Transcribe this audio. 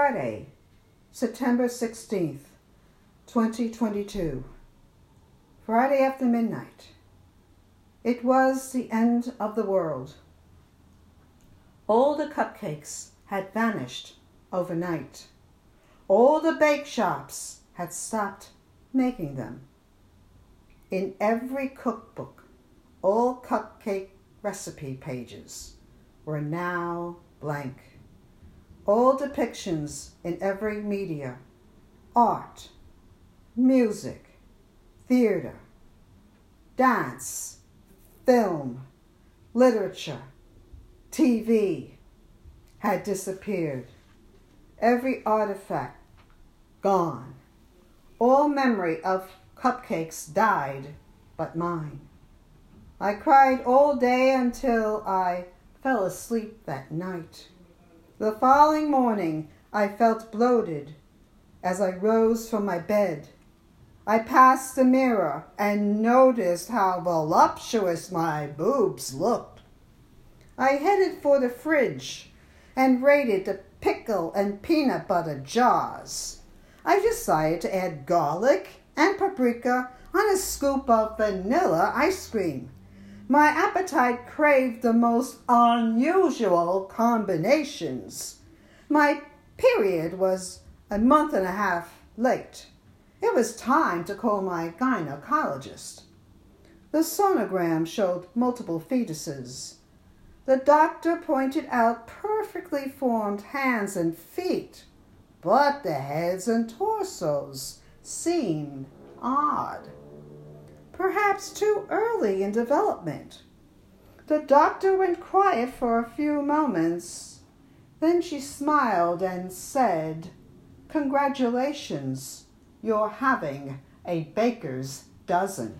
Friday, September 16th, 2022. Friday after midnight. It was the end of the world. All the cupcakes had vanished overnight. All the bake shops had stopped making them. In every cookbook, all cupcake recipe pages were now blank. All depictions in every media art, music, theater, dance, film, literature, TV had disappeared. Every artifact gone. All memory of cupcakes died but mine. I cried all day until I fell asleep that night. The following morning I felt bloated as I rose from my bed. I passed the mirror and noticed how voluptuous my boobs looked. I headed for the fridge and raided the pickle and peanut butter jars. I decided to add garlic and paprika on a scoop of vanilla ice cream. My appetite craved the most unusual combinations. My period was a month and a half late. It was time to call my gynecologist. The sonogram showed multiple fetuses. The doctor pointed out perfectly formed hands and feet, but the heads and torsos seemed odd. Perhaps too early in development. The doctor went quiet for a few moments. Then she smiled and said, Congratulations you're having a baker's dozen.